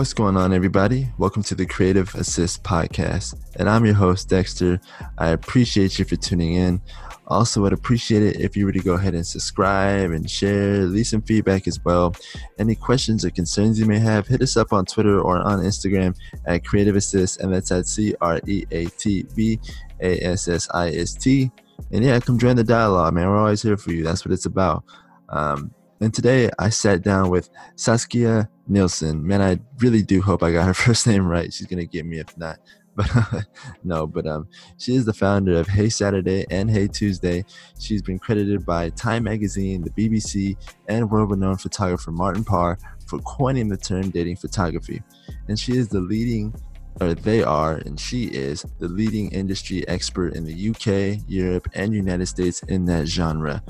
What's going on, everybody? Welcome to the Creative Assist podcast. And I'm your host, Dexter. I appreciate you for tuning in. Also, would appreciate it if you were to go ahead and subscribe and share, leave some feedback as well. Any questions or concerns you may have, hit us up on Twitter or on Instagram at Creative Assist, and that's at C R E A T V A S S I S T. And yeah, come join the dialogue, man. We're always here for you. That's what it's about. Um, and today I sat down with Saskia Nielsen. Man, I really do hope I got her first name right. She's gonna get me if not. But no, but um, she is the founder of Hey Saturday and Hey Tuesday. She's been credited by Time Magazine, the BBC, and world-renowned photographer Martin Parr for coining the term dating photography. And she is the leading or they are, and she is the leading industry expert in the UK, Europe, and United States in that genre.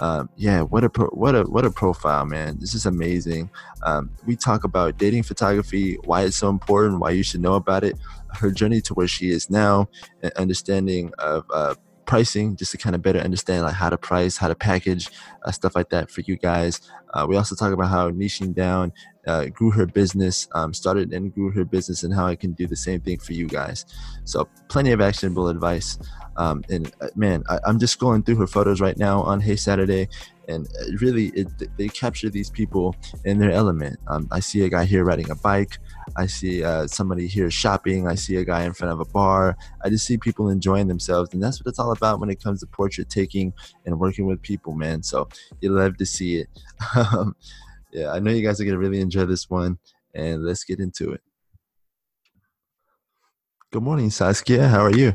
Um, yeah, what a pro- what a what a profile, man! This is amazing. Um, we talk about dating photography, why it's so important, why you should know about it, her journey to where she is now, and understanding of uh, pricing, just to kind of better understand like how to price, how to package, uh, stuff like that for you guys. Uh, we also talk about how niching down uh, grew her business, um, started and grew her business, and how I can do the same thing for you guys. So, plenty of actionable advice. Um, and uh, man, I, am just going through her photos right now on Hey Saturday, and really, it, they capture these people in their element. Um, I see a guy here riding a bike. I see uh, somebody here shopping. I see a guy in front of a bar. I just see people enjoying themselves, and that's what it's all about when it comes to portrait taking and working with people, man. So you love to see it. Yeah, I know you guys are gonna really enjoy this one, and let's get into it. Good morning, Saskia. How are you?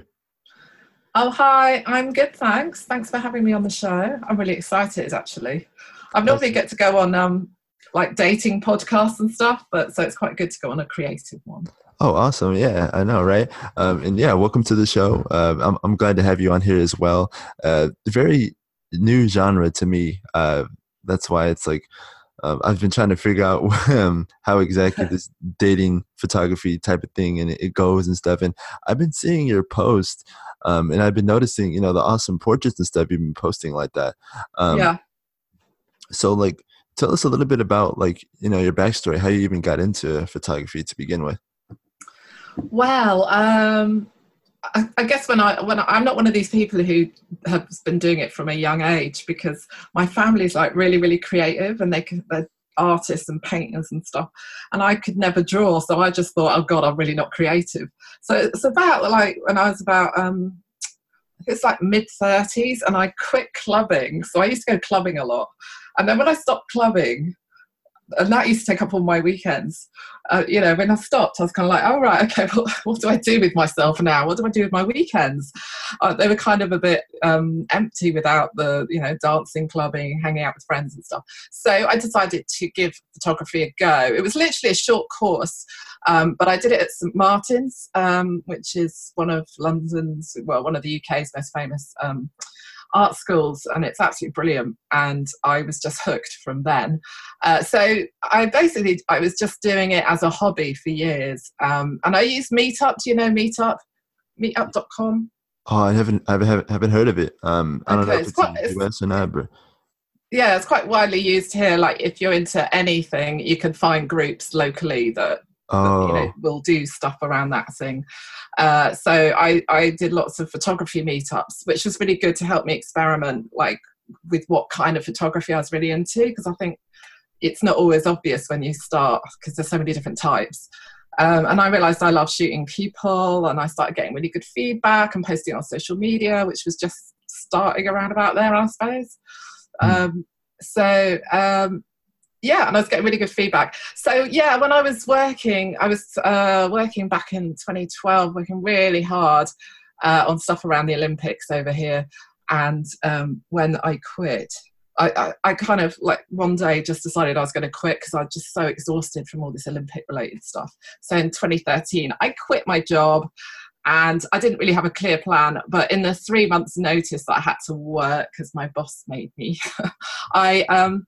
Oh, hi. I'm good, thanks. Thanks for having me on the show. I'm really excited, actually. I normally get to go on um, like dating podcasts and stuff, but so it's quite good to go on a creative one. Oh, awesome! Yeah, I know, right? Um, and yeah, welcome to the show. Uh, I'm I'm glad to have you on here as well. Uh, very new genre to me. Uh, that's why it's like uh, I've been trying to figure out um, how exactly this dating photography type of thing and it, it goes and stuff. And I've been seeing your post um, and I've been noticing, you know, the awesome portraits and stuff you've been posting like that. Um, yeah. So, like, tell us a little bit about, like, you know, your backstory, how you even got into photography to begin with. Well, um, I, I guess when I when I, I'm not one of these people who have been doing it from a young age because my family's like really really creative and they can they're artists and painters and stuff and i could never draw so i just thought oh god i'm really not creative. So it's about like when i was about um it's like mid 30s and i quit clubbing so i used to go clubbing a lot. And then when i stopped clubbing and that used to take up all my weekends. Uh, you know, when I stopped, I was kind of like, oh, right, okay, well, what do I do with myself now? What do I do with my weekends? Uh, they were kind of a bit um, empty without the, you know, dancing, clubbing, hanging out with friends and stuff. So I decided to give photography a go. It was literally a short course, um, but I did it at St Martin's, um, which is one of London's, well, one of the UK's most famous um, art schools and it's absolutely brilliant. And i was just hooked from then. Uh, so i basically i was just doing it as a hobby for years. Um, and i use meetup. Do you know meetup? Meetup.com oh i haven't i haven't, haven't heard of it. Um, i don't know if it's, it's quite, in the us or not but yeah it's quite widely used here. Like if you're into anything you can find groups locally that oh. you know, oh. will do stuff around that thing. Uh, so I, I did lots of photography meetups, which was really good to help me experiment like with what kind of photography I was really into because I think it's not always obvious when you start because there's so many different types. Um, and I realized I love shooting people and I started getting really good feedback and posting on social media, which was just starting around about there, I suppose. Mm. Um, so um, yeah, and I was getting really good feedback. So yeah, when I was working, I was uh, working back in 2012, working really hard uh, on stuff around the Olympics over here. And um, when I quit, I, I, I, kind of like one day just decided I was going to quit because I was just so exhausted from all this Olympic related stuff. So in 2013, I quit my job and I didn't really have a clear plan. But in the three months' notice that I had to work because my boss made me, I um,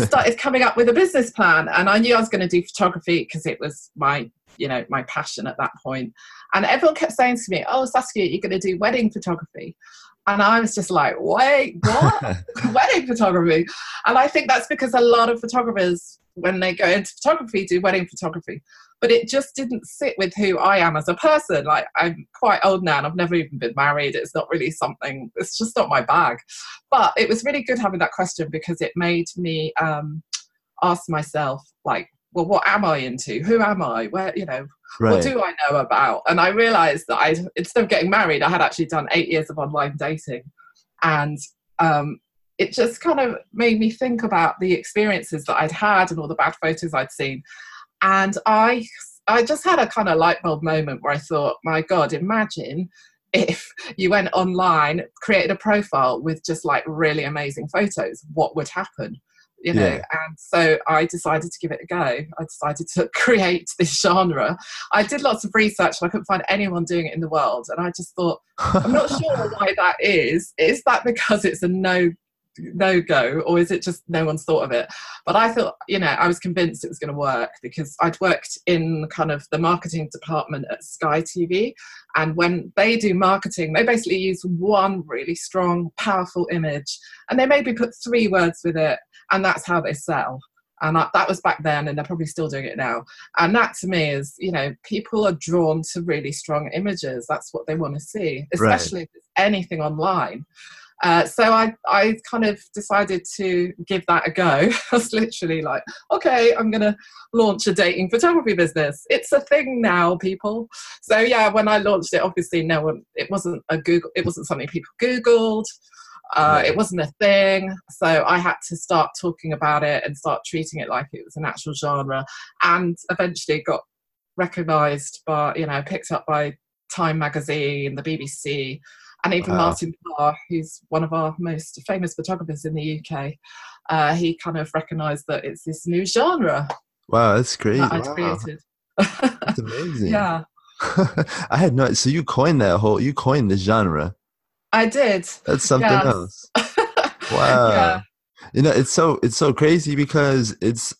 started coming up with a business plan and i knew i was going to do photography because it was my you know my passion at that point. And everyone kept saying to me oh saskia you're going to do wedding photography. And i was just like wait what? Wedding photography? And i think that's because a lot of photographers when they go into photography, do wedding photography. But it just didn't sit with who I am as a person. Like I'm quite old now and I've never even been married. It's not really something, it's just not my bag. But it was really good having that question because it made me um, ask myself, like, well, what am I into? Who am I? Where, you know, right. what do I know about? And I realized that I, instead of getting married, I had actually done eight years of online dating. And um, it just kind of made me think about the experiences that I'd had and all the bad photos I'd seen. And I, I just had a kind of light bulb moment where I thought, my God, imagine if you went online, created a profile with just like really amazing photos, what would happen? You know, yeah. and so I decided to give it a go. I decided to create this genre. I did lots of research and I couldn't find anyone doing it in the world. And I just thought, I'm not sure why that is. Is that because it's a no no go or is it just no one's thought of it? But i thought you know i was convinced it was going to work because i'd worked in kind of the marketing department at sky tv and when they do marketing they basically use one really strong powerful image and they maybe put three words with it and that's how they sell. And that, that was back then and they're probably still doing it now. And that to me is you know people are drawn to really strong images. That's what they want to see especially right. if it's anything online uh, so I, I kind of decided to give that a go. I was literally like, okay, I'm going to launch a dating photography business. It's a thing now, people. So yeah, when I launched it, obviously no one, it wasn't a Google, it wasn't something people Googled. Uh, it wasn't a thing. So I had to start talking about it and start treating it like it was an actual genre and eventually got recognized by, you know, picked up by Time magazine, the BBC, and even wow. Martin Parr, who's one of our most famous photographers in the UK, uh, he kind of recognised that it's this new genre. Wow, that's great! That I'd wow. created. That's amazing. yeah. I had no. So you coined that whole. You coined the genre. I did. That's something yes. else. wow. Yeah. You know, it's so it's so crazy because it's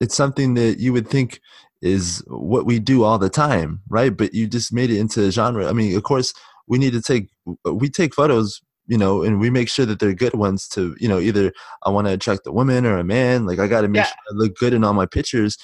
it's something that you would think is what we do all the time, right? But you just made it into a genre. I mean, of course, we need to take we take photos you know and we make sure that they're good ones to you know either i want to attract a woman or a man like i got to make yeah. sure i look good in all my pictures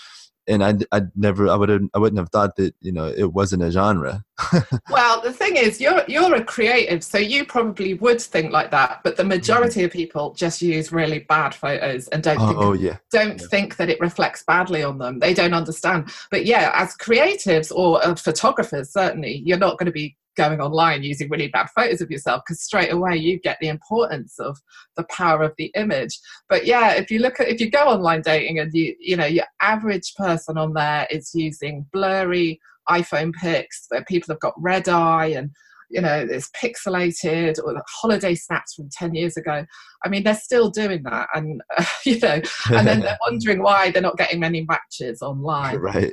and I, I never, I would have, I wouldn't have thought that you know it wasn't a genre. well, the thing is, you're you're a creative, so you probably would think like that. But the majority mm. of people just use really bad photos and don't oh, think, oh, yeah. don't yeah. think that it reflects badly on them. They don't understand. But yeah, as creatives or uh, photographers, certainly, you're not going to be going online using really bad photos of yourself because straight away you get the importance of the power of the image. But yeah if you look at if you go online dating and you you know your average person on there is using blurry iphone pics where people have got red eye and you know it's pixelated or the holiday snaps from 10 years ago. I mean they're still doing that and uh, you know and then they're wondering why they're not getting many matches online. Right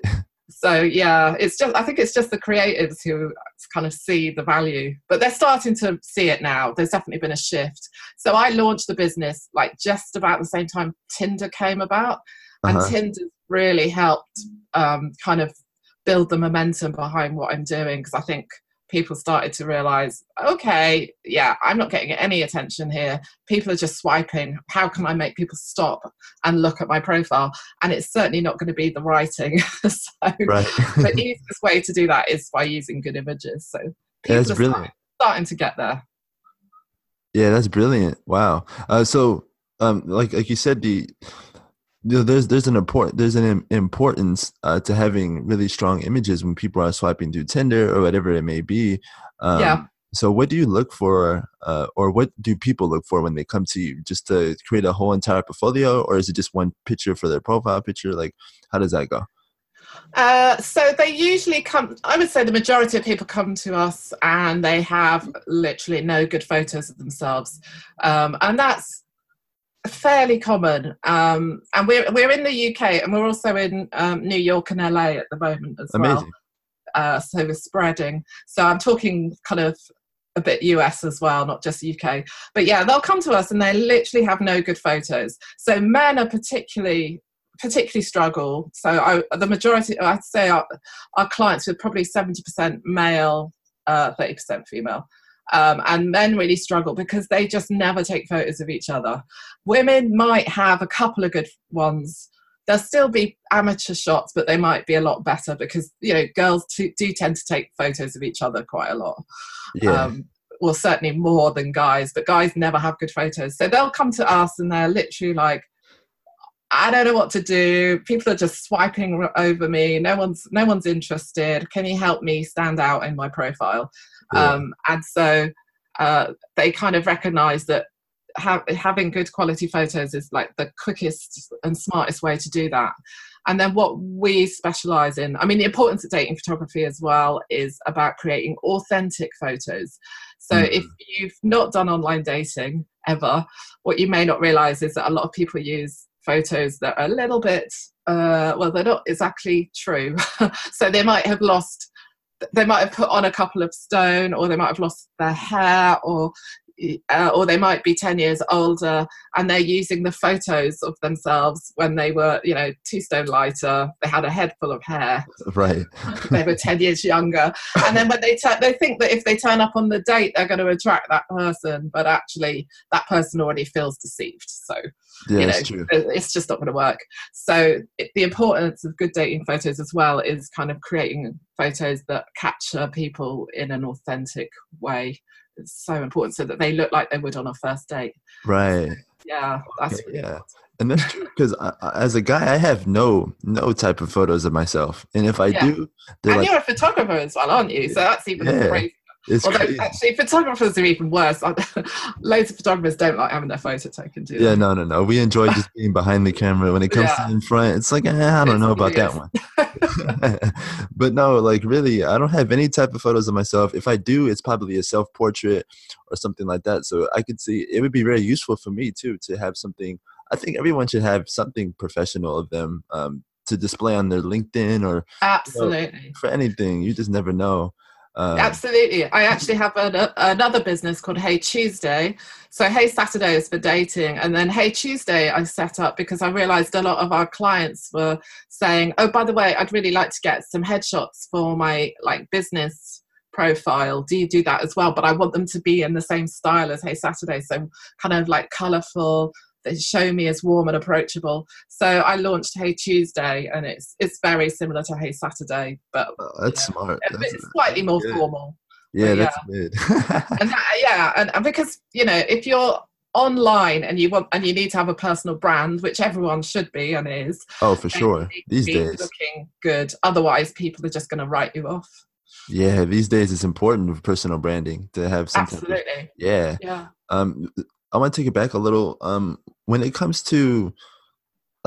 so yeah it's just i think it's just the creatives who kind of see the value but they're starting to see it now there's definitely been a shift so i launched the business like just about the same time tinder came about and uh-huh. tinder really helped um, kind of build the momentum behind what i'm doing because i think people started to realize okay yeah i'm not getting any attention here. People are just swiping. How can i make people stop and look at my profile? And it's certainly not going to be the writing. So the easiest way to do that is by using good images. So yeah, that's brilliant. starting to get there. Yeah that's brilliant. Wow. Uh, so um, like like you said the there's there's an important there's an importance uh, to having really strong images when people are swiping through Tinder or whatever it may be. Um, yeah. So what do you look for, uh, or what do people look for when they come to you? Just to create a whole entire portfolio, or is it just one picture for their profile picture? Like, how does that go? Uh, so they usually come. I would say the majority of people come to us and they have literally no good photos of themselves, um, and that's fairly common. Um, and we're we're in the UK and we're also in um, New York and LA at the moment as Amazing. well. Uh, so we're spreading. So I'm talking kind of a bit US as well, not just UK. But yeah, they'll come to us and they literally have no good photos. So men are particularly particularly struggle. So I, the majority, I'd say our, our clients are probably 70% male, uh, 30% female. Um, and men really struggle because they just never take photos of each other. Women might have a couple of good ones there'll still be amateur shots, but they might be a lot better because you know girls do tend to take photos of each other quite a lot. Yeah. Um, well, certainly more than guys, but guys never have good photos. So they'll come to us and they're literally like, I don't know what to do. People are just swiping over me. No one's no one's interested. Can you help me stand out in my profile? Yeah. Um, and so uh, they kind of recognise that ha- having good quality photos is like the quickest and smartest way to do that. And then what we specialise in, I mean, the importance of dating photography as well is about creating authentic photos. So mm-hmm. if you've not done online dating ever, what you may not realise is that a lot of people use photos that are a little bit uh, well they're not exactly true so they might have lost they might have put on a couple of stone or they might have lost their hair or uh, or they might be 10 years older and they're using the photos of themselves when they were you know two stone lighter they had a head full of hair. Right. They were 10 years younger. And then when they turn they think that if they turn up on the date they're going to attract that person but actually that person already feels deceived so yeah, you know it's, it's just not going to work. So it, the importance of good dating photos as well is kind of creating photos that capture people in an authentic way so important so that they look like they would on a first date. Right. Yeah, that's okay, yeah. And that's true because as a guy, I have no no type of photos of myself, and if I yeah. do, and like, you're a photographer as well, aren't you? So that's even yeah. crazy. It's Although crazy. actually, photographers are even worse. Loads of photographers don't like having their photo taken. Do yeah, no, no, no. We enjoy just being behind the camera. When it comes yeah. to in front, it's like eh, I don't it's know about that one. but no, like really, I don't have any type of photos of myself. If I do, it's probably a self portrait or something like that. So I could see it would be very useful for me too to have something. I think everyone should have something professional of them um, to display on their LinkedIn or absolutely you know, for anything. You just never know. Um, Absolutely. I actually have a, another business called Hey Tuesday. So Hey Saturday is for dating. And then Hey Tuesday I set up because I realized a lot of our clients were saying, oh, by the way, I'd really like to get some headshots for my like business profile. Do you do that as well? But I want them to be in the same style as Hey Saturday. So kind of like colorful, they show me as warm and approachable. So I launched Hey Tuesday, and it's it's very similar to Hey Saturday, but oh, that's smart. That's it's slightly more good. formal. Yeah, that's yeah. good. and that, yeah, and, and because you know, if you're online and you want and you need to have a personal brand which everyone should be and is oh for sure these days looking good otherwise people are just going to write you off yeah these days it's important for personal branding to have something absolutely yeah yeah um i want to take it back a little um when it comes to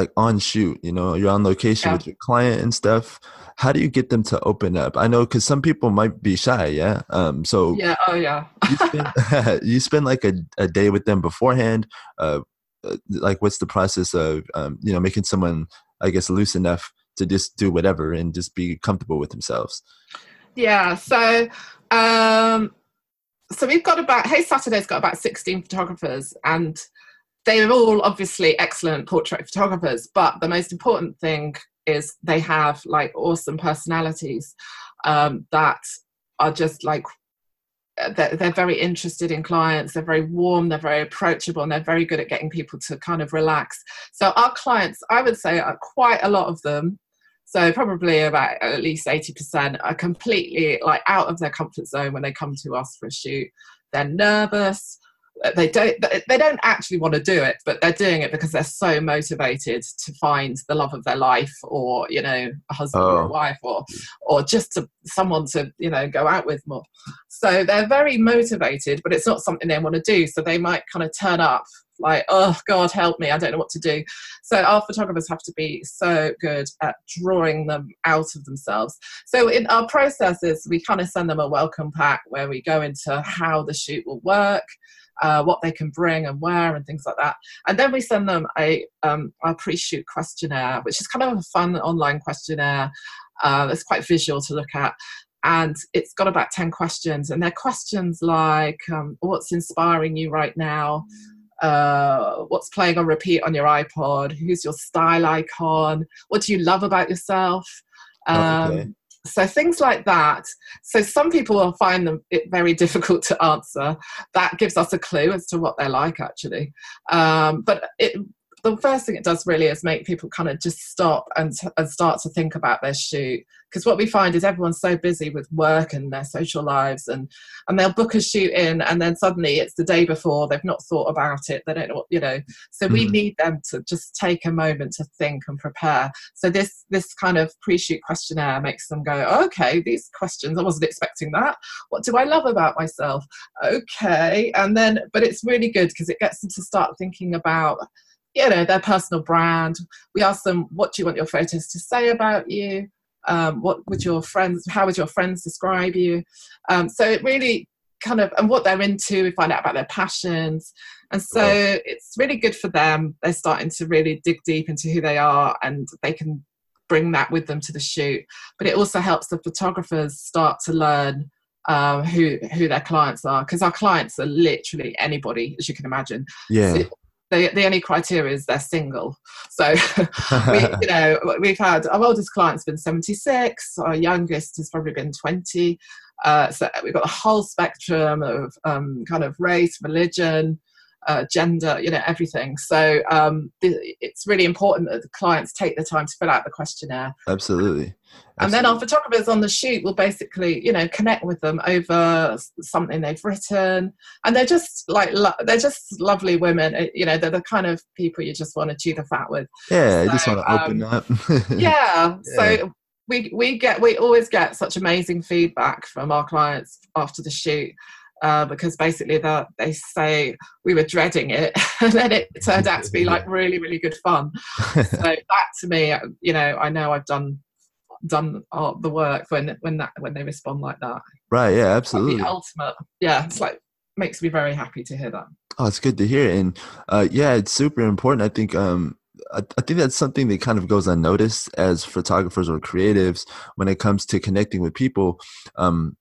like on shoot, you know, you're on location yeah. with your client and stuff. How do you get them to open up? I know because some people might be shy, yeah. Um, so yeah, oh yeah. you, spend, you spend like a, a day with them beforehand. Uh, uh, like, what's the process of um, you know making someone, I guess, loose enough to just do whatever and just be comfortable with themselves? Yeah. So um, so we've got about Hey Saturday's got about 16 photographers and they're all obviously excellent portrait photographers, but the most important thing is they have like awesome personalities um, that are just like they're, they're, very interested in clients they're very warm they're very approachable and they're very good at getting people to kind of relax. So our clients i would say are quite a lot of them so probably about at least 80% are completely like out of their comfort zone when they come to us for a shoot they're nervous they don't they don't actually want to do it but they're doing it because they're so motivated to find the love of their life or you know a husband oh. or a oh. wife or or just to, someone to you know go out with more so they're very motivated but it's not something they want to do so they might kind of turn up like oh god help me i don't know what to do so our photographers have to be so good at drawing them out of themselves so in our processes we kind of send them a welcome pack where we go into how the shoot will work uh, what they can bring and where and things like that. And then we send them a, um, a pre-shoot questionnaire, which is kind of a fun online questionnaire uh, quite visual to look at. And it's got about 10 questions. And they're questions like um, what's inspiring you right now? Uh, what's playing on repeat on your iPod? Who's your style icon? What do you love about yourself? Um, okay. So things like that. So some people will find them it very difficult to answer. That gives us a clue as to what they're like, actually. Um, but it, the first thing it does really is make people kind of just stop and, and start to think about their shoot because what we find is everyone's so busy with work and their social lives and and they'll book a shoot in and then suddenly it's the day before they've not thought about it they don't know what you know so mm. we hmm. need them to just take a moment to think and prepare so this this kind of pre-shoot questionnaire makes them go okay these questions i wasn't expecting that what do i love about myself okay and then but it's really good because it gets them to start thinking about you know their personal brand. We ask them what do you want your photos to say about you? Um, what would your friends how would your friends describe you? Um, so it really kind of and what they're into we find out about their passions. And so it's really good for them. They're starting to really dig deep into who they are and they can bring that with them to the shoot. But it also helps the photographers start to learn um, who who their clients are because our clients are literally anybody as you can imagine. Yeah. so the, the only criteria is they're single. So, we, you know, we've had our oldest client's been 76, our youngest has probably been 20. Uh, so we've got a whole spectrum of um, kind of race, religion, uh, gender, you know, everything. So um, it's really important that the clients take the time to fill out the questionnaire. Absolutely. And then our photographers on the shoot will basically, you know, connect with them over something they've written, and they're just like lo- they're just lovely women. Uh, you know, they're the kind of people you just want to chew the fat with. Yeah, so, you just want to open um, up. yeah, yeah, so we we get we always get such amazing feedback from our clients after the shoot, uh, because basically that they say we were dreading it and then it turned out to be like really really good fun. So that to me you know i know i've done done the work when when that when they respond like that. Right yeah absolutely the ultimate yeah it's like makes me very happy to hear that. Oh it's good to hear and uh, yeah it's super important. I think um I think that's something that kind of goes unnoticed as photographers or creatives when it comes to connecting with people. Um,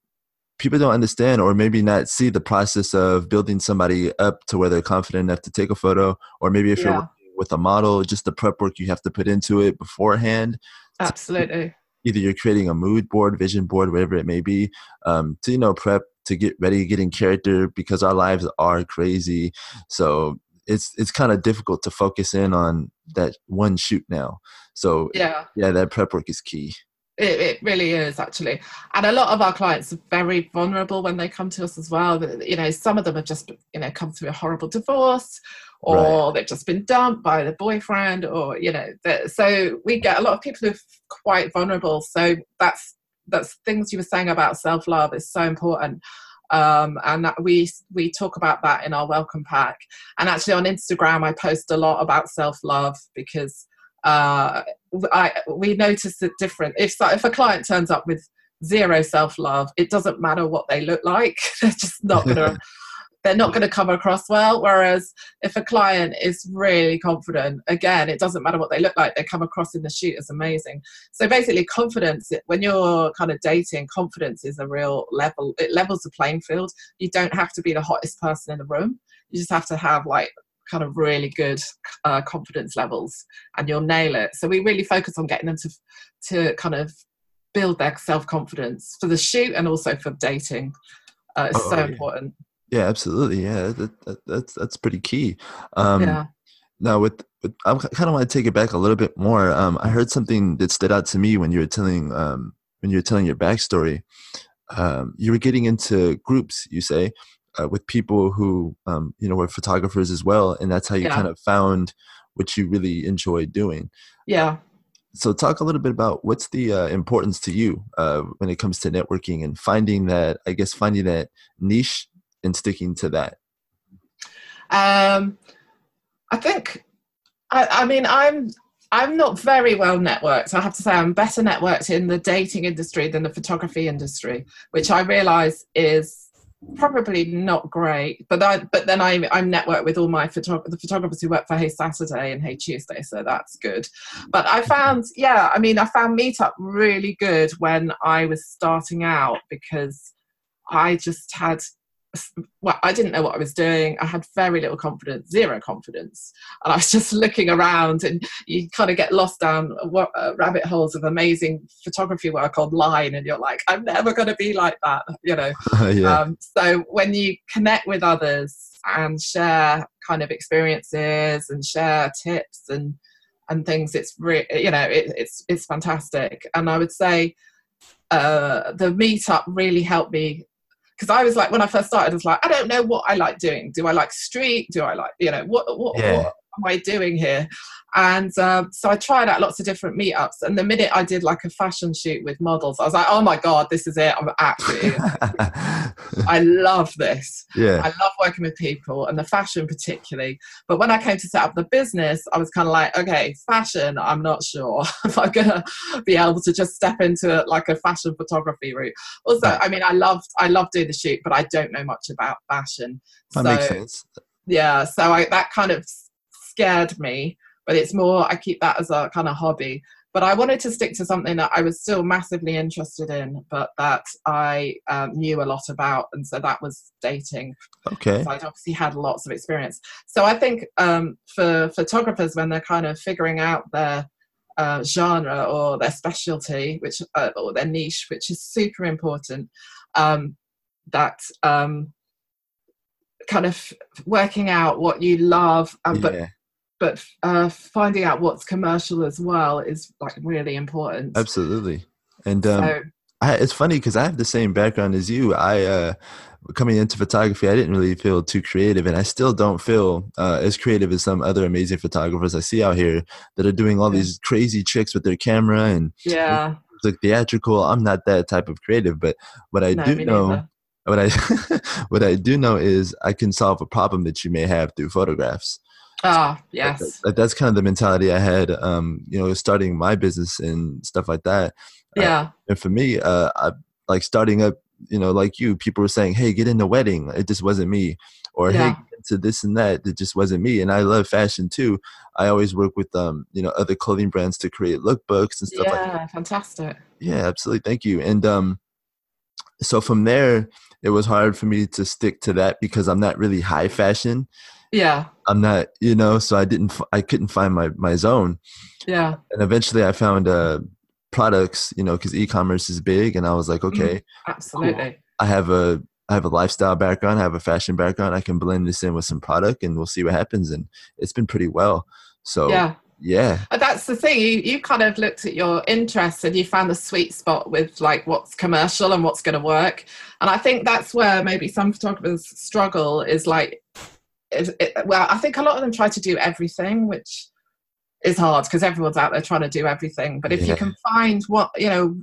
people don't understand or maybe not see the process of building somebody up to where they're confident enough to take a photo. Or maybe if yeah. you're working with a model just the prep work you have to put into it beforehand absolutely. either you're creating a mood board vision board whatever it may be um, to you know prep to get ready get in character because our lives are crazy. So it's it's kind of difficult to focus in on that one shoot now. So yeah. yeah that prep work is key it, it, really is actually, and a lot of our clients are very vulnerable when they come to us as well. You know, some of them have just you know come through a horrible divorce, or right. they've just been dumped by the boyfriend, or you know. So we get a lot of people who are quite vulnerable. So that's that's things you were saying about self love is so important. Um, and we we talk about that in our welcome pack. And actually on Instagram, I post a lot about self love because uh, I, we notice it different. If if a client turns up with zero self love, it doesn't matter what they look like. they're just not gonna. they're not going to come across well. Whereas if a client is really confident, again, it doesn't matter what they look like, they come across in the shoot as amazing. So basically, confidence, when you're kind of dating, confidence is a real level, it levels the playing field. You don't have to be the hottest person in the room. You just have to have like kind of really good uh, confidence levels and you'll nail it. So we really focus on getting them to to kind of build their self-confidence for the shoot and also for dating. Uh, it's oh, so yeah. important. Yeah absolutely. Yeah that, that, that's that's pretty key. Um yeah. now with, with i kind of want to take it back a little bit more. Um i heard something that stood out to me when you were telling um when you were telling your backstory. Um, you were getting into groups you say uh, with people who um, you know were photographers as well, and that's how you yeah. kind of found what you really enjoy doing. Yeah. So talk a little bit about what's the uh, importance to you uh, when it comes to networking and finding that I guess finding that niche and sticking to that. Um, I think I, I mean I'm I'm not very well networked. I have to say, I'm better networked in the dating industry than the photography industry, which I realize is probably not great but I, but then I'm I'm networked with all my photog- the photographers who work for Hey Saturday and Hey Tuesday so that's good. But I mm-hmm. found yeah I mean I found Meetup really good when I was starting out because I just had well, I didn't know what I was doing. I had very little confidence, zero confidence. And I was just looking around, and you kind of get lost down uh, rabbit holes of amazing photography work online. And you're like, I'm never going to be like that, you know. yeah. um, so when you connect with others and share kind of experiences and share tips and and things, it's re- you know, it, it's it's fantastic. And I would say uh, the meetup really helped me because I was like, when I first started, I was like, I don't know what I like doing. Do I like street? Do I like, you know, what, what, yeah. what am I doing here? And um, so I tried out lots of different meetups. And the minute I did like a fashion shoot with models, I was like, oh my God, this is it. I'm absolutely, I love this. Yeah. I love working with people and the fashion particularly. But when I came to set up the business, I was kind of like, okay, fashion, I'm not sure if I'm going to be able to just step into like a fashion photography route. Also, I mean, I loved, I love doing the shoot, but I don't know much about fashion. That so, makes sense. Yeah. So I, that kind of scared me but it's more I keep that as a kind of hobby. But I wanted to stick to something that I was still massively interested in, but that I um, knew a lot about, and so that was dating. Okay. So I'd obviously had lots of experience. So I think um, for photographers, when they're kind of figuring out their uh, genre or their specialty, which uh, or their niche, which is super important, um, that um, kind of working out what you love, uh, yeah. but but uh, finding out what's commercial as well is like really important. Absolutely, and um, so, I, it's funny because I have the same background as you. I uh, coming into photography, I didn't really feel too creative, and I still don't feel uh, as creative as some other amazing photographers I see out here that are doing all yeah. these crazy tricks with their camera and yeah, like theatrical. I'm not that type of creative, but what I no, do know. Neither. What I what I do know is I can solve a problem that you may have through photographs. Ah, yes. That, that's kind of the mentality I had, um, you know, starting my business and stuff like that. Uh, yeah. Uh, and for me, uh, I like starting up, you know, like you, people were saying, Hey, get into wedding. It just wasn't me. Or, yeah. Hey, to this and that. It just wasn't me. And I love fashion too. I always work with, um, you know, other clothing brands to create lookbooks and stuff yeah, like that. Yeah. Fantastic. Yeah, absolutely. Thank you. And, um, so from there, it was hard for me to stick to that because I'm not really high fashion yeah. i'm not you know so i didn't i couldn't find my my zone. Yeah. And eventually i found uh products you know because e-commerce is big and i was like mm-hmm. okay mm, absolutely. Cool. i have a i have a lifestyle background i have a fashion background i can blend this in with some product and we'll see what happens and it's been pretty well. So yeah. yeah. That's the thing you, you kind of looked at your interests and you found the sweet spot with like what's commercial and what's going to work. And i think that's where maybe some photographers struggle is like it, it, well, I think a lot of them try to do everything, which is hard because everyone's out there trying to do everything. But if yeah. you can find what, you know,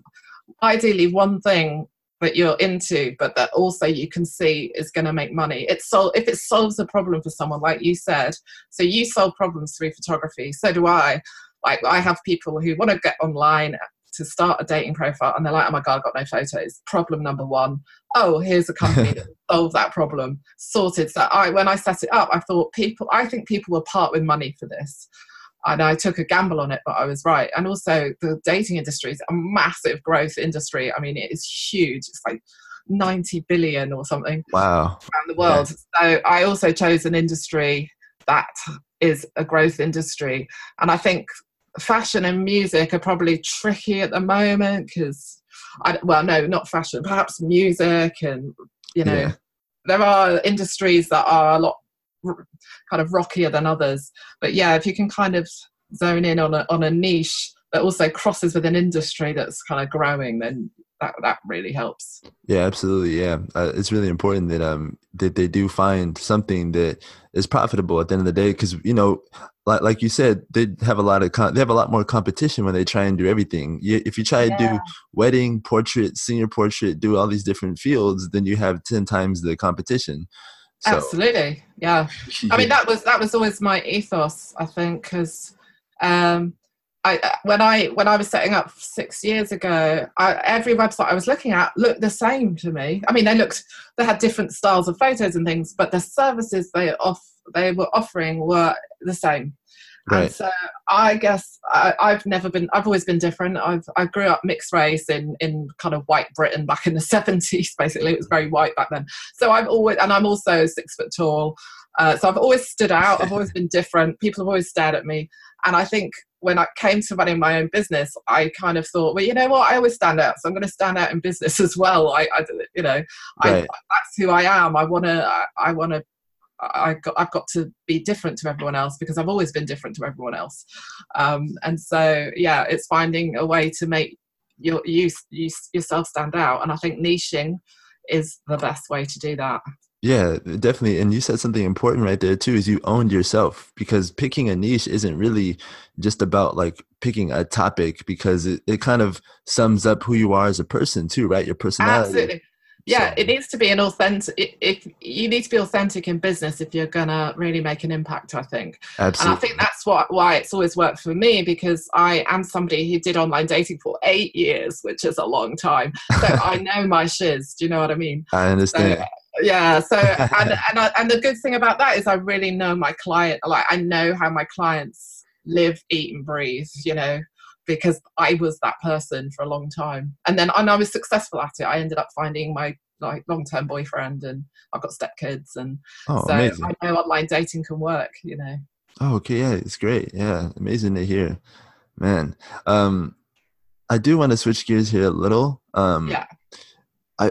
ideally one thing that you're into, but that also you can see is going to make money. It's so if it solves a problem for someone, like you said, so you solve problems through photography. So do I. Like I have people who want to get online to start a dating profile and they're like, oh my God, I've got no photos. Problem number one. Oh, here's a company that solves that problem. Sorted. So I, when I set it up, I thought people, I think people will part with money for this. And I took a gamble on it, but I was right. And also, the dating industry is a massive growth industry. I mean, it is huge. It's like 90 billion or something wow around the world yeah. so i also chose an industry that is a growth industry and i think fashion and music are probably tricky at the moment because I, well no not fashion perhaps music and you know yeah. there are industries that are a lot kind of rockier than others but yeah if you can kind of zone in on a, on a niche that also crosses with an industry that's kind of growing then that that really helps. Yeah, absolutely. Yeah, uh, it's really important that um that they do find something that is profitable at the end of the day because you know, like like you said, they have a lot of con- they have a lot more competition when they try and do everything. You, if you try yeah. to do wedding, portrait, senior portrait, do all these different fields, then you have ten times the competition. So. Absolutely, yeah. I mean, that was that was always my ethos. I think because. Um, I, uh, when I when I was setting up six years ago, I, every website I was looking at looked the same to me. I mean, they looked they had different styles of photos and things, but the services they off they were offering were the same. Right. And so I guess I, have never been. I've always been different. I've I grew up mixed race in in kind of white Britain back in the seventies. Basically, it was very white back then. So I've always, and I'm also six foot tall. Uh, so I've always stood out. I've always been different. People have always stared at me. And I think when I came to running my own business, I kind of thought, well, you know what? I always stand out, so I'm going to stand out in business as well. I, I you know, right. I, that's who I am. I want to. I, want to I got, I've got to be different to everyone else because I've always been different to everyone else. Um, and so, yeah, it's finding a way to make your, you, you, yourself stand out. And I think niching is the best way to do that. Yeah, definitely. And you said something important right there too is you owned yourself because picking a niche isn't really just about like picking a topic because it, it kind of sums up who you are as a person too, right? Your personality. Absolutely yeah so. it needs to be an authentic if you need to be authentic in business if you're gonna really make an impact i think Absolutely. and i think that's what why it's always worked for me because i am somebody who did online dating for eight years which is a long time so i know my shiz do you know what i mean i understand so, yeah so and and, I, and the good thing about that is i really know my client like i know how my clients live eat and breathe you know because I was that person for a long time. And then and I was successful at it. I ended up finding my like long term boyfriend and I've got stepkids and oh, so amazing. I know online dating can work, you know. Oh, okay, yeah, it's great. Yeah, amazing to hear. Man. Um I do want to switch gears here a little. Um yeah.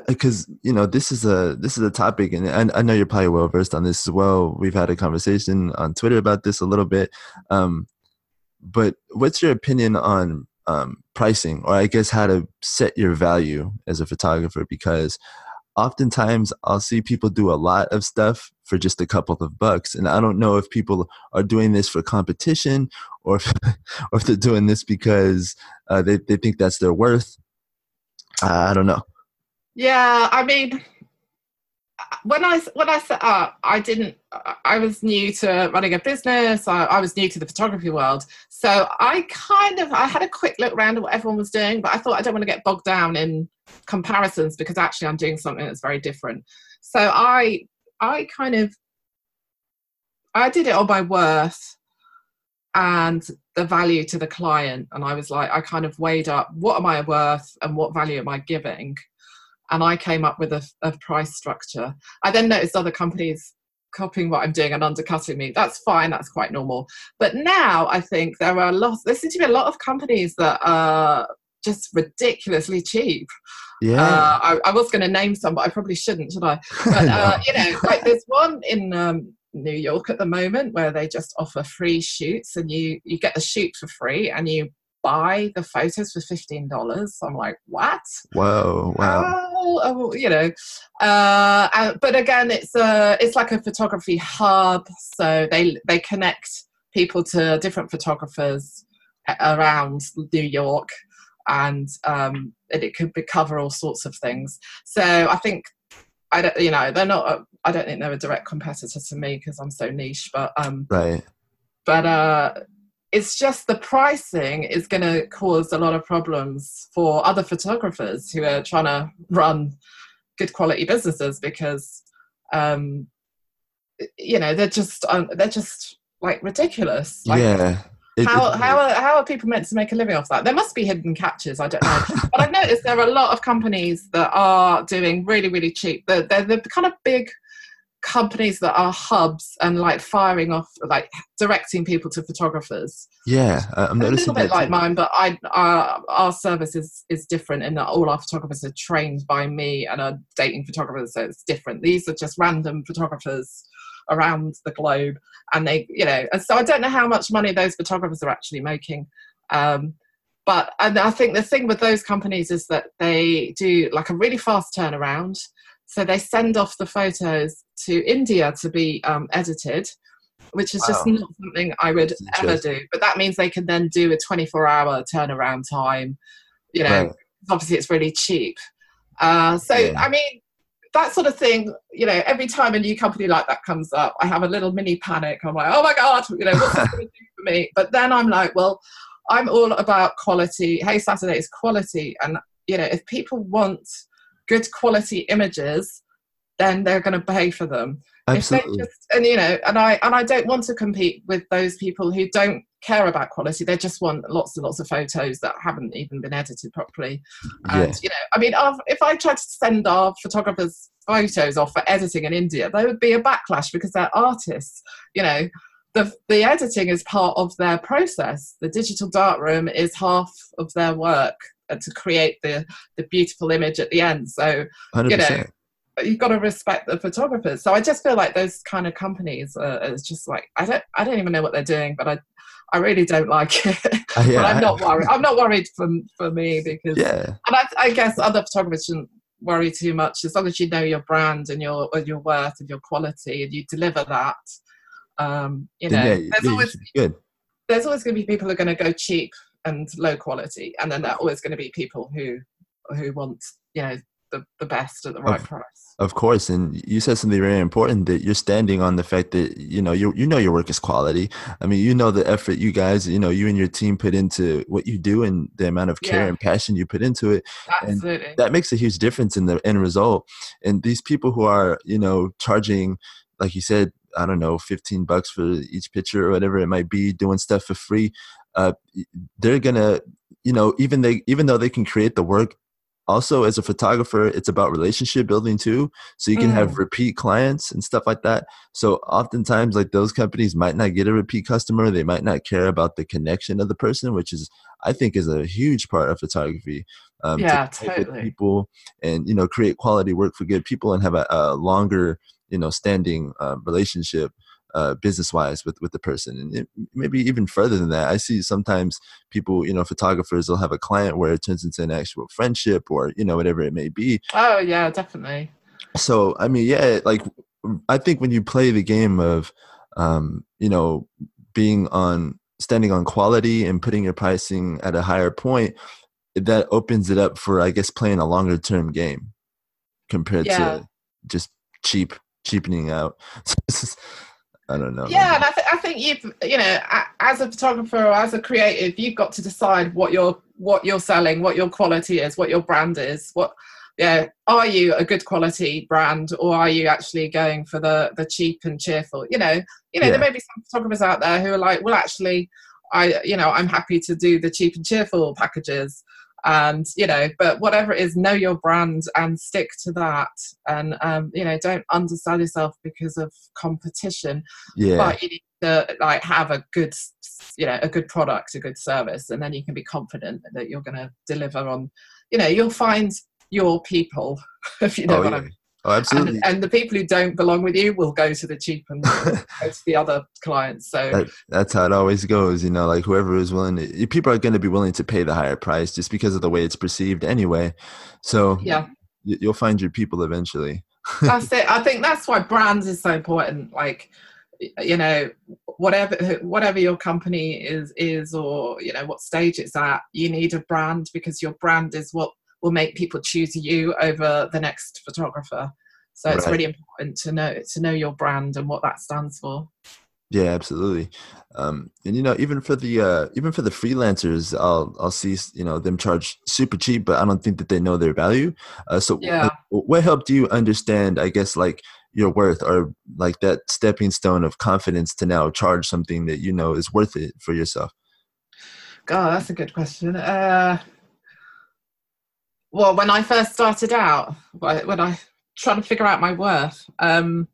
Because you know this is a this is a topic and I, I know you're probably well versed on this as well. We've had a conversation on Twitter about this a little bit. Um but what's your opinion on um, pricing, or I guess how to set your value as a photographer? Because oftentimes I'll see people do a lot of stuff for just a couple of bucks, and I don't know if people are doing this for competition or if, or if they're doing this because uh, they they think that's their worth. I don't know. Yeah, I mean, when I when I set up, I didn't. I was new to running a business. I, I, was new to the photography world, so I kind of I had a quick look around at what everyone was doing, but I thought I don't want to get bogged down in comparisons because actually I'm doing something that's very different. So I I kind of I did it on my worth and the value to the client, and I was like I kind of weighed up what am I worth and what value am I giving and I came up with a, a price structure. I then noticed other companies copying what I'm doing and undercutting me. That's fine. That's quite normal. But now I think there are lots. There seem to be a lot of companies that are just ridiculously cheap. Yeah. Uh, I, I, was going to name some, but I probably shouldn't, should I? But uh, you know, like there's one in um, New York at the moment where they just offer free shoots, and you you get the shoot for free, and you buy the photos for fifteen dollars. I'm like, what? Whoa! Wow! Oh, you know, uh, but again, it's a it's like a photography hub, so they they connect people to different photographers around New York, and um, it, it could cover all sorts of things. So I think I don't, you know, they're not. I don't think they're a direct competitor to me because I'm so niche, but um, right. But uh, it's just the pricing is going to cause a lot of problems for other photographers who are trying to run good quality businesses because um, you know they're just um, they're just like ridiculous like, yeah it, how, it, how, are, how are people meant to make a living off that? There must be hidden catches. I don't know. but I've noticed there are a lot of companies that are doing really, really cheap. They're, they're the kind of big companies that are hubs and like firing off, like directing people to photographers. Yeah, I'm a little bit like mine, but I our, our service is is different in that all our photographers are trained by me and are dating photographers, so it's different. These are just random photographers around the globe, and they, you know, and so I don't know how much money those photographers are actually making. Um, but and I think the thing with those companies is that they do like a really fast turnaround so they send off the photos to India to be um, edited, which is wow. just not something I would ever do. But that means they can then do a 24 hour turnaround time. You know, right. obviously it's really cheap. Uh, so, yeah. I mean, that sort of thing, you know, every time a new company like that comes up, I have a little mini panic. I'm like, oh my God, you know, what's going to do for me? But then I'm like, well, I'm all about quality. Hey, Saturday is quality. And, you know, if people want good quality images, then they're going to pay for them. Absolutely. Just, and you know, and I and I don't want to compete with those people who don't care about quality. They just want lots and lots of photos that haven't even been edited properly. And yeah. you know, I mean, if I tried to send our photographers photos off for editing in India, there would be a backlash because they're artists. You know, the the editing is part of their process. The digital darkroom is half of their work to create the the beautiful image at the end. So 100%. you know you've got to respect the photographers. So I just feel like those kind of companies are, is just like I don't I don't even know what they're doing, but I I really don't like it. Uh, yeah, but I'm not worried. I'm not worried for for me because yeah. And I, I guess other photographers shouldn't worry too much as long as you know your brand and your and your worth and your quality and you deliver that. Um, you know, yeah, there's always good. There's always going to be people who are going to go cheap and low quality, and then there are always going to be people who who want you know the, the best at the right of, price. Of course, and you said something very important that you're standing on the fact that you know you you know your work is quality. I mean, you know the effort you guys, you know, you and your team put into what you do and the amount of care yeah. and passion you put into it. Absolutely. And that makes a huge difference in the end result. And these people who are, you know, charging like you said, I don't know, 15 bucks for each picture or whatever it might be, doing stuff for free. Uh, they're gonna, you know, even they, even though they can create the work, also as a photographer it's about relationship building too so you can mm. have repeat clients and stuff like that so oftentimes like those companies might not get a repeat customer they might not care about the connection of the person which is i think is a huge part of photography um, yeah to totally. people and you know create quality work for good people and have a, a longer you know standing uh, relationship uh, business wise with with the person and it, maybe even further than that i see sometimes people you know photographers will have a client where it turns into an actual friendship or you know whatever it may be. Oh yeah definitely. So i mean yeah like i think when you play the game of um you know being on standing on quality and putting your pricing at a higher point that opens it up for i guess playing a longer term game compared yeah. to just cheap cheapening out I don't know. Yeah, and I, th- I think you've, you know, as a photographer or as a creative, you've got to decide what you're what you're selling, what your quality is, what your brand is. What, yeah, are you a good quality brand, or are you actually going for the the cheap and cheerful? You know, you know, yeah. there may be some photographers out there who are like, well, actually, I, you know, I'm happy to do the cheap and cheerful packages and you know but whatever it is know your brand and stick to that. And um, you know don't undersell yourself because of competition. Yeah. But you need to like have a good you know a good product a good service and then you can be confident that you're going to deliver on you know you'll find your people if you know oh, what yeah. i mean Oh, absolutely. And, and, the people who don't belong with you will go to the cheap and go to the other clients. So that, that's how it always goes. You know, like whoever is willing, to, people are going to be willing to pay the higher price just because of the way it's perceived anyway. So yeah, you'll find your people eventually. that's it. I think that's why brands is so important. Like, you know, whatever whatever your company is is or you know what stage it's at, you need a brand because your brand is what will make people choose you over the next photographer. So it's right. really important to know to know your brand and what that stands for. Yeah, absolutely. Um, and you know, even for the uh, even for the freelancers, I'll I'll see you know them charge super cheap, but I don't think that they know their value. Uh, so yeah. what helped you understand? I guess like your worth or like that stepping stone of confidence to now charge something that you know is worth it for yourself. God, that's a good question. Uh, well, when I first started out, when I trying to figure out my worth, um,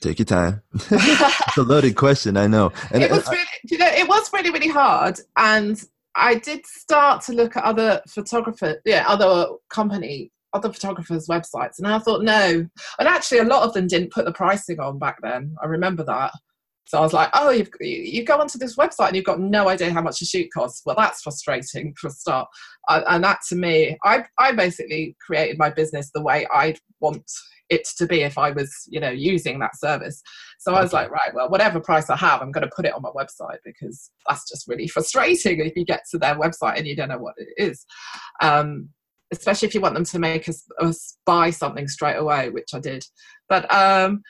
Take your time. it's a loaded question, I know. And it was really, you know, it was really, really hard. And I did start to look at other photographers, yeah, other company, other photographers' websites, and I thought, no. And actually, a lot of them didn't put the pricing on back then. I remember that. So I was like, oh, you've, you go onto this website and you've got no idea how much a shoot costs. Well, that's frustrating for a start. Uh, and that to me, I, I basically created my business the way I'd want it to be if I was, you know, using that service. So I was like, right, well, whatever price I have, I'm going to put it on my website because that's just really frustrating if you get to their website and you don't know what it is. Um, especially if you want them to make us, us buy something straight away, which I did. But um,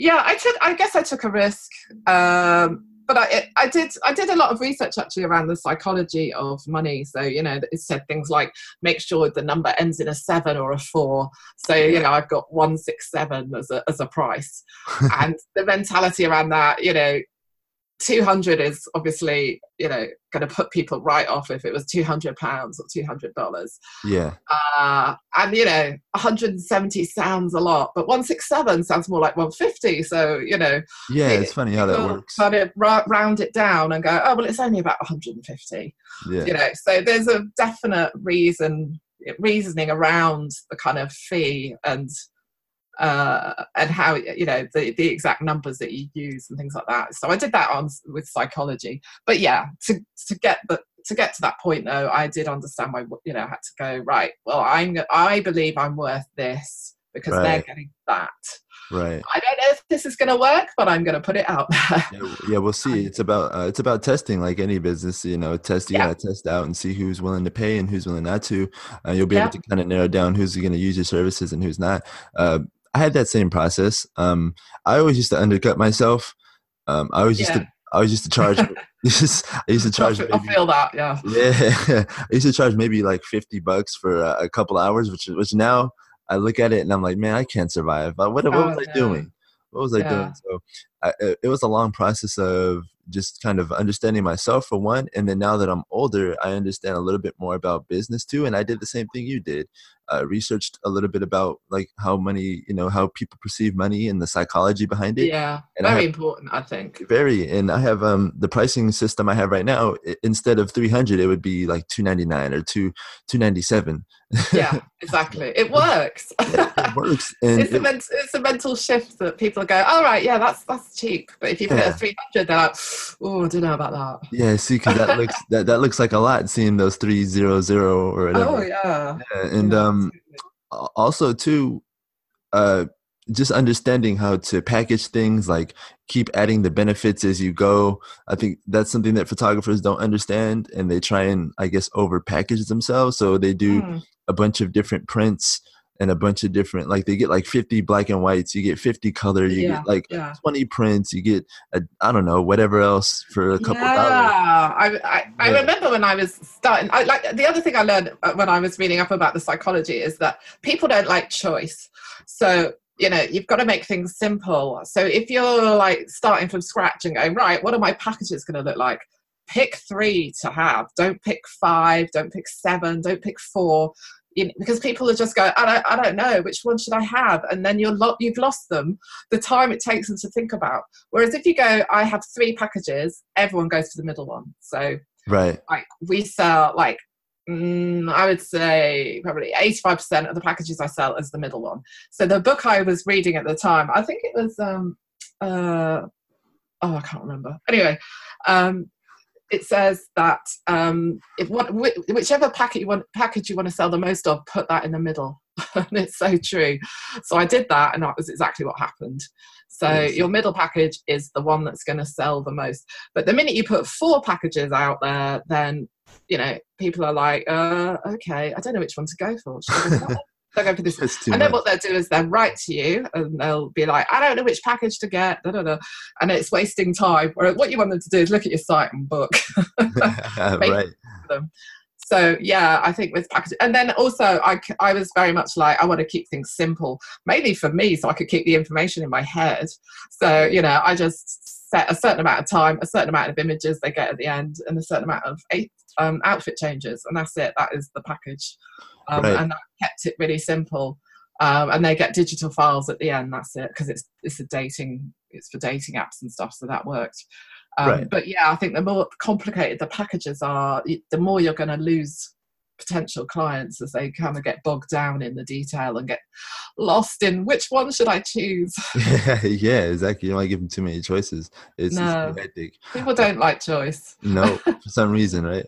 yeah, I took. I guess I took a risk, um, but I, I did I did a lot of research actually around the psychology of money. So you know, it said things like make sure the number ends in a seven or a four. So you know, I've got one six seven as a as a price, and the mentality around that, you know, 200 is obviously you know going to put people right off if it was 200 pounds or 200 dollars. Yeah. Uh, and you know 170 sounds a lot but 167 sounds more like 150 so you know. Yeah it, it's funny how that works. kind of round it down and go oh well it's only about 150 yeah. you know so there's a definite reason reasoning around the kind of fee and uh, and how you know the, the exact numbers that you use and things like that. So I did that on with psychology. But yeah, to to get the to get to that point though, I did understand my you know I had to go right. Well, I'm I believe I'm worth this because right. they're getting that. Right. I don't know if this is going to work, but I'm going to put it out there. Yeah, yeah we'll see. It's about uh, it's about testing, like any business. You know, test. You yeah. gotta test out and see who's willing to pay and who's willing not to. Uh, you'll be yeah. able to kind of narrow down who's going to use your services and who's not. Uh, I had that same process. Um, I always used to undercut myself. Um, I always used to I always used to charge. I used to charge. Maybe, I feel that, yeah. Yeah, I used to charge maybe like fifty bucks for a, a couple hours, which which now I look at it and I'm like, man, I can't survive. What what, oh, was I doing? What was I yeah. doing? So I, it was a long process of just kind of understanding myself for one, and then now that I'm older, I understand a little bit more about business too. And I did the same thing you did uh, researched a little bit about like how money, you know, how people perceive money and the psychology behind it. Yeah, and very have, important, I think. Very, and I have um the pricing system I have right now. Instead of three hundred, it would be like two ninety nine or two two ninety seven. yeah, exactly. It works. yeah, it works. And it's, it, a men- it's a mental shift that people go, "All oh, right, yeah, that's that's cheap." But if you put yeah. it at three hundred, they're like, "Oh, I don't know about that." Yeah, see, because that looks that, that looks like a lot. Seeing those three zero zero or whatever. Oh yeah. yeah and um, also too, uh, just understanding how to package things like keep adding the benefits as you go. I think that's something that photographers don't understand and they try and i guess over package themselves. So they do mm a bunch of different prints and a bunch of different like they get like 50 black and whites you get 50 color you yeah, get like yeah. 20 prints you get I don't know whatever else for a couple yeah, dollars. I, I, I remember when i was starting I, like the other thing i learned uh, when i was reading up about the psychology is that people don't like choice. So you know you've got to make things simple. So if you're like starting from scratch and going right what are my packages going to look like? Pick three to have. Don't pick five don't pick seven don't pick four you know, because people are just going, I don't, I don't know which one should I have, and then you're lo- you've lost them the time it takes them to think about. Whereas if you go, I have three packages, everyone goes for the middle one. So right, like we sell like mm, I would say probably 85% of the packages I sell is the middle one. So the book I was reading at the time, I think it was um uh oh I can't remember. Anyway, um it says that um, if what, whichever packet you want, package you want to sell the most of, put that in the middle. and it's so true. So I did that, and that was exactly what happened. So yes. your middle package is the one that's going to sell the most. But the minute you put four packages out there, then you know people are like, uh, okay, I don't know which one to go for they'll go for this. And then what they'll do is they'll write to you and they'll be like, I don't know which package to get, da, da, da. and it's wasting time. What you want them to do is look at your site and book. right. So yeah, I think with packaging, and then also I, I was very much like I want to keep things simple, mainly for me, so I could keep the information in my head. So you know, I just set a certain amount of time, a certain amount of images they get at the end, and a certain amount of eight um, outfit changes, and that's it. That is the package um, right. and that kept it really simple. Um, and they get digital files at the end. That's it because it's it's a dating it's for dating apps and stuff, so that worked. Um, right. But yeah, I think the more complicated the packages are, the more you're going to lose potential clients as they kind of get bogged down in the detail and get lost in which one should I choose. yeah, exactly. You might give them too many choices. It's, no, it's people don't like choice. no, for some reason, right?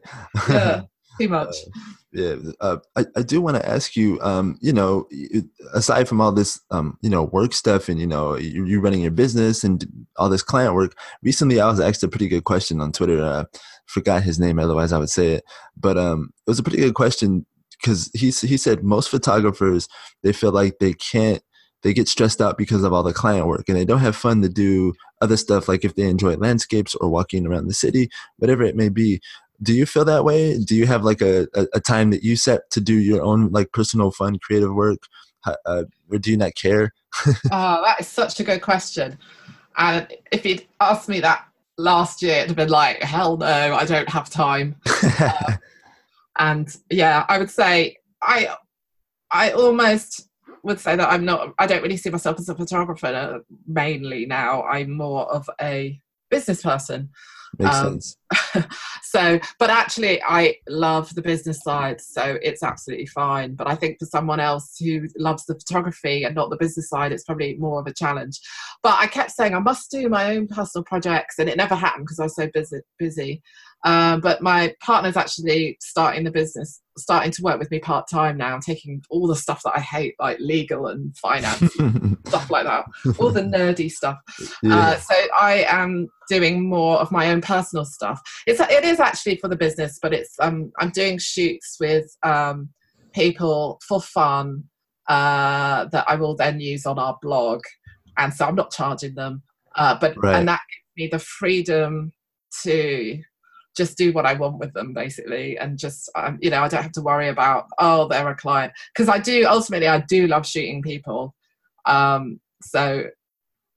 yeah, too much. Uh, yeah, uh, I, I do want to ask you, um, you know, aside from all this, um, you know, work stuff and, you know, you, you running your business and all this client work, recently I was asked a pretty good question on Twitter. Uh, forgot his name, otherwise I would say it. But um, it was a pretty good question because he, he said most photographers, they feel like they can't they get stressed out because of all the client work and they don't have fun to do other stuff like if they enjoy landscapes or walking around the city whatever it may be do you feel that way? Do you have like a, a, a time that you set to do your own like personal fun creative work? Uh, or do you not care? Oh that is such a good question. And if you'd asked me that last year it'd have been like hell no i don't have time. Uh, and yeah i would say i i almost would say that i'm not i don't really see myself as a photographer mainly now. I'm more of a business person Makes um, sense. so, but actually, I love the business side, so it's absolutely fine. But I think for someone else who loves the photography and not the business side, it's probably more of a challenge. But I kept saying I must do my own personal projects, and it never happened because I was so busy. Busy. Um, but my partner's actually starting the business, starting to work with me part time now, taking all the stuff that I hate, like legal and finance, stuff like that, all the nerdy stuff. Yeah. Uh, so I am doing more of my own personal stuff. It's it is actually for the business, but it's um, I'm doing shoots with um, people for fun uh, that I will then use on our blog, and so I'm not charging them, uh, but right. and that gives me the freedom to just do what I want with them basically and just um, you know I don't have to worry about oh they're a client. Because I do ultimately I do love shooting people. Um so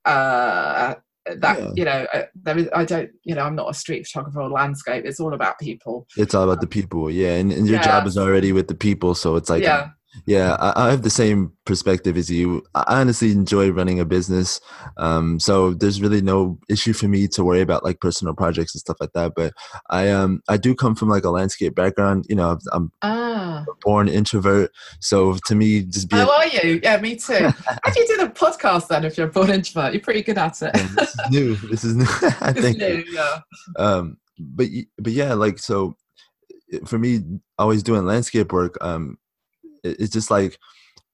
uh that yeah. you know uh, there is I don't you know I'm not a street photographer or landscape. It's all about people. It's all about the people yeah and, and your yeah. job is already with the people so it's like yeah yeah, I, I, have the same perspective as you. I honestly enjoy running a business, um, so there's really no issue for me to worry about like personal projects and stuff like that. But I um I do come from like a landscape background. You know, I'm ah. born introvert, so to me, just being. How are you? Yeah, me too. How do you do the podcast then if you're a born introvert? You're pretty good at it. this is new. This is new. I think. New, yeah. Um, but but yeah, like so, for me, always doing landscape work. Um, it's just like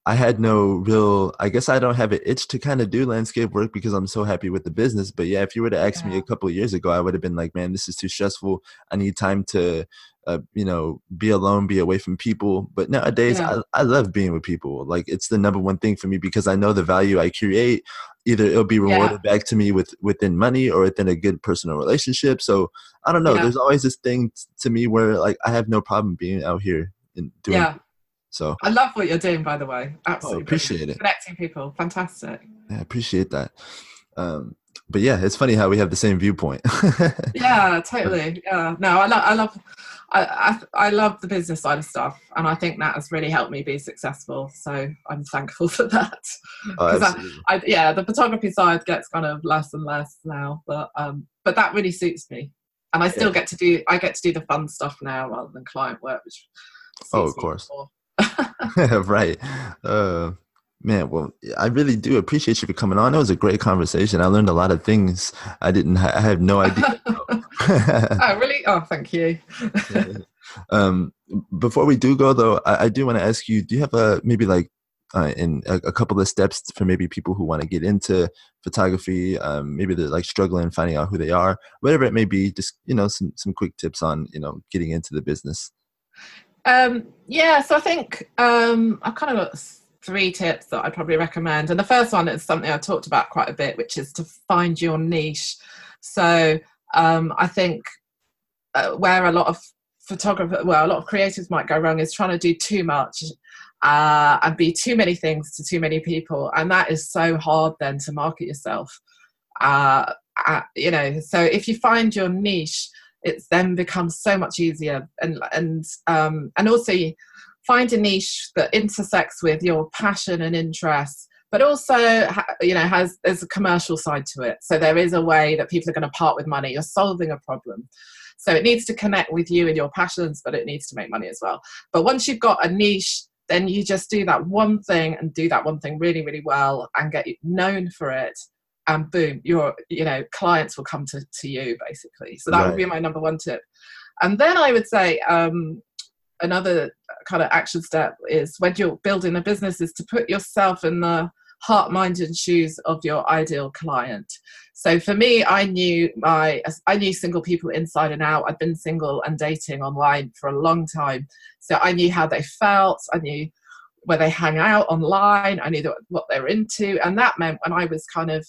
I had no real I guess I don't have an itch to kind of do landscape work because I'm so happy with the business. But yeah, if you were to ask yeah. me a couple of years ago, I would have been like, man, this is too stressful. I need time to uh, you know, be alone, be away from people. But nowadays, yeah. I, I love being with people. Like it's the number one thing for me because I know the value I create. Either it'll be rewarded yeah. back to me with within money or within a good personal relationship. So I don't know. There's always this thing t- to me where like I have no problem being out here and doing. So I love what you're doing, by the way. Oh, Absolutely, oh, appreciate it. Connecting people, fantastic. Yeah, I appreciate that. Um, but yeah, it's funny how we have the same viewpoint. yeah, totally. Yeah, no, I love, I love, I, I, I love the business side of stuff, and I think that has really helped me be successful. So I'm thankful for that. Oh, I, I, yeah, the photography side gets kind of less and less now, but um, but that really suits me, and I still yeah. get to do, I get to do the fun stuff now rather than client work, which. Oh, of course. right. Uh, man, well, I really do appreciate you for coming on. It was a great conversation. I learned a lot of things I didn't. Ha- I have no idea. oh, really? Oh, thank you. um, before we do go, though, I, I do want to ask you: Do you have a maybe like uh, in a, a, couple of steps for maybe people who want to get into photography? Um, maybe they're like struggling finding out who they are, whatever it may be. Just you know, some some quick tips on you know getting into the business. Um, yeah, so I think um, I've kind of got three tips that I'd probably recommend. And the first one is something I talked about quite a bit, which is to find your niche. So um, I think uh, where a lot of photographers, well, a lot of creatives might go wrong is trying to do too much uh, and be too many things to too many people. And that is so hard then to market yourself. Uh, uh, you know, so if you find your niche, it's then becomes so much easier. And and um, and also find a niche that intersects with your passion and interests but also you know has there's a commercial side to it. So there is a way that people are going to part with money. You're solving a problem. So it needs to connect with you and your passions but it needs to make money as well. But once you've got a niche then you just do that one thing and do that one thing really really well and get known for it and boom your you know clients will come to, to you basically. So that right. would be my number one tip. And then i would say um, another kind of action step is when you're building a business is to put yourself in the heart mind and shoes of your ideal client. So for me i knew my i knew single people inside and out. I'd been single and dating online for a long time. So i knew how they felt. I knew where they hang out online. I knew what they're into, and that meant when I was kind of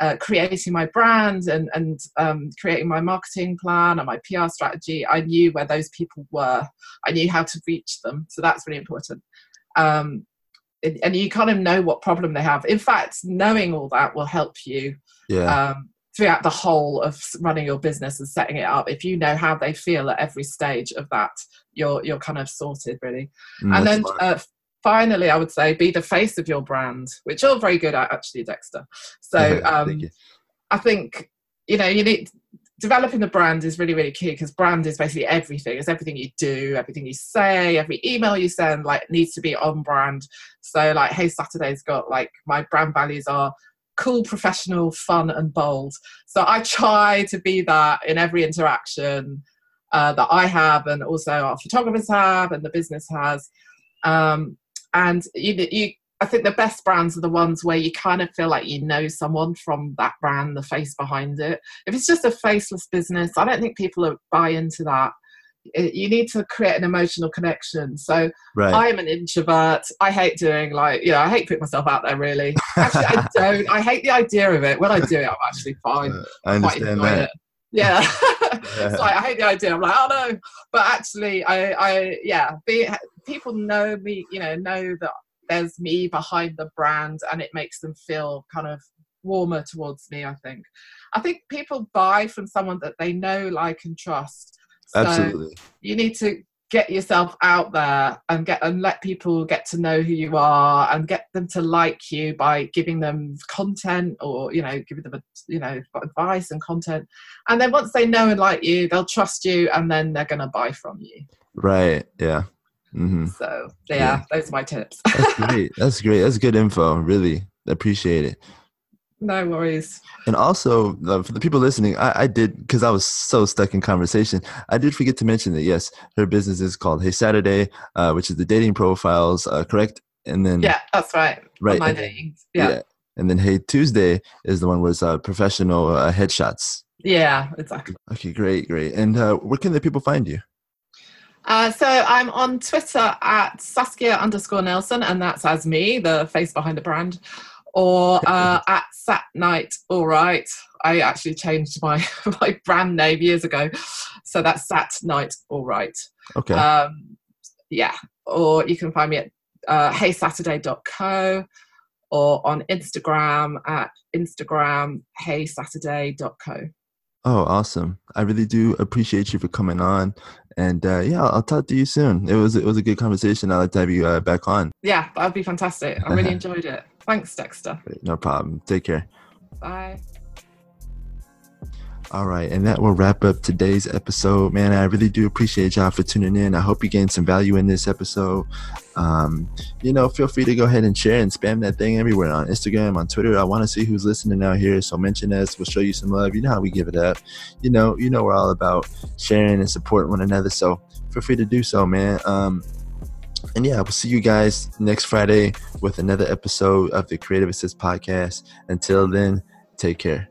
uh, creating my brand and and um, creating my marketing plan and my PR strategy, I knew where those people were. I knew how to reach them, so that's really important. Um, and you kind of know what problem they have. In fact, knowing all that will help you yeah. um, throughout the whole of running your business and setting it up. If you know how they feel at every stage of that, you're you're kind of sorted really. Mm, and then uh, finally, I would say be the face of your brand, which you're very good at actually, Dexter. So um, I think you know you need developing the brand is really really key because brand is basically everything. It's everything you do everything you say every email you send like needs to be on brand. So like hey saturday's got like my brand values are cool professional fun and bold. So i try to be that in every interaction uh, that i have and also our photographers have and the business has. Um, and you, you I think the best brands are the ones where you kind of feel like you know someone from that brand, the face behind it. If it's just a faceless business, I don't think people buy into that. You need to create an emotional connection. So right. I'm an introvert. I hate doing like, you know, I hate putting myself out there really. Actually, I don't. I hate the idea of it. When I do it, I'm actually fine. Uh, I understand that. It. Yeah. so I hate the idea. I'm like, oh no. But actually, I, I, yeah, be, people know me, you know, know that there's me behind the brand and it makes them feel kind of warmer towards me i think i think people buy from someone that they know like and trust so absolutely you need to get yourself out there and get and let people get to know who you are and get them to like you by giving them content or you know giving them a, you know advice and content and then once they know and like you they'll trust you and then they're going to buy from you right yeah Mm-hmm. So yeah, yeah, those are my tips. That's great. That's great. That's good info. Really appreciate it. No worries. And also, uh, for the people listening, I, I did because I was so stuck in conversation. I did forget to mention that yes, her business is called Hey Saturday, uh, which is the dating profiles, uh, correct? And then yeah, that's right. Right. My dating. Yeah. yeah. And then Hey Tuesday is the one with uh, professional uh, headshots. Yeah, exactly. Okay, great, great. And uh, where can the people find you? Uh, so I'm on Twitter at Saskia underscore Nelson, and that's as me, the face behind the brand, or uh, at Sat Night. All right, I actually changed my my brand name years ago, so that's Sat Night. All right. Okay. Um, yeah, or you can find me at uh, heysaturday.co or on Instagram at Instagram heysaturday.co. Oh, awesome! I really do appreciate you for coming on, and uh, yeah, I'll talk to you soon. It was it was a good conversation. I'd like to have you uh, back on. Yeah, that'd be fantastic. I really enjoyed it. Thanks, Dexter. No problem. Take care. Bye. All right, and that will wrap up today's episode. Man, I really do appreciate y'all for tuning in. I hope you gained some value in this episode. Um, you know, feel free to go ahead and share and spam that thing everywhere on Instagram, on Twitter. I want to see who's listening out here, so mention us. We'll show you some love. You know how we give it up. You know, you know we're all about sharing and supporting one another. So feel free to do so, man. Um, and yeah, we'll see you guys next Friday with another episode of the Creative Assist podcast. Until then, take care.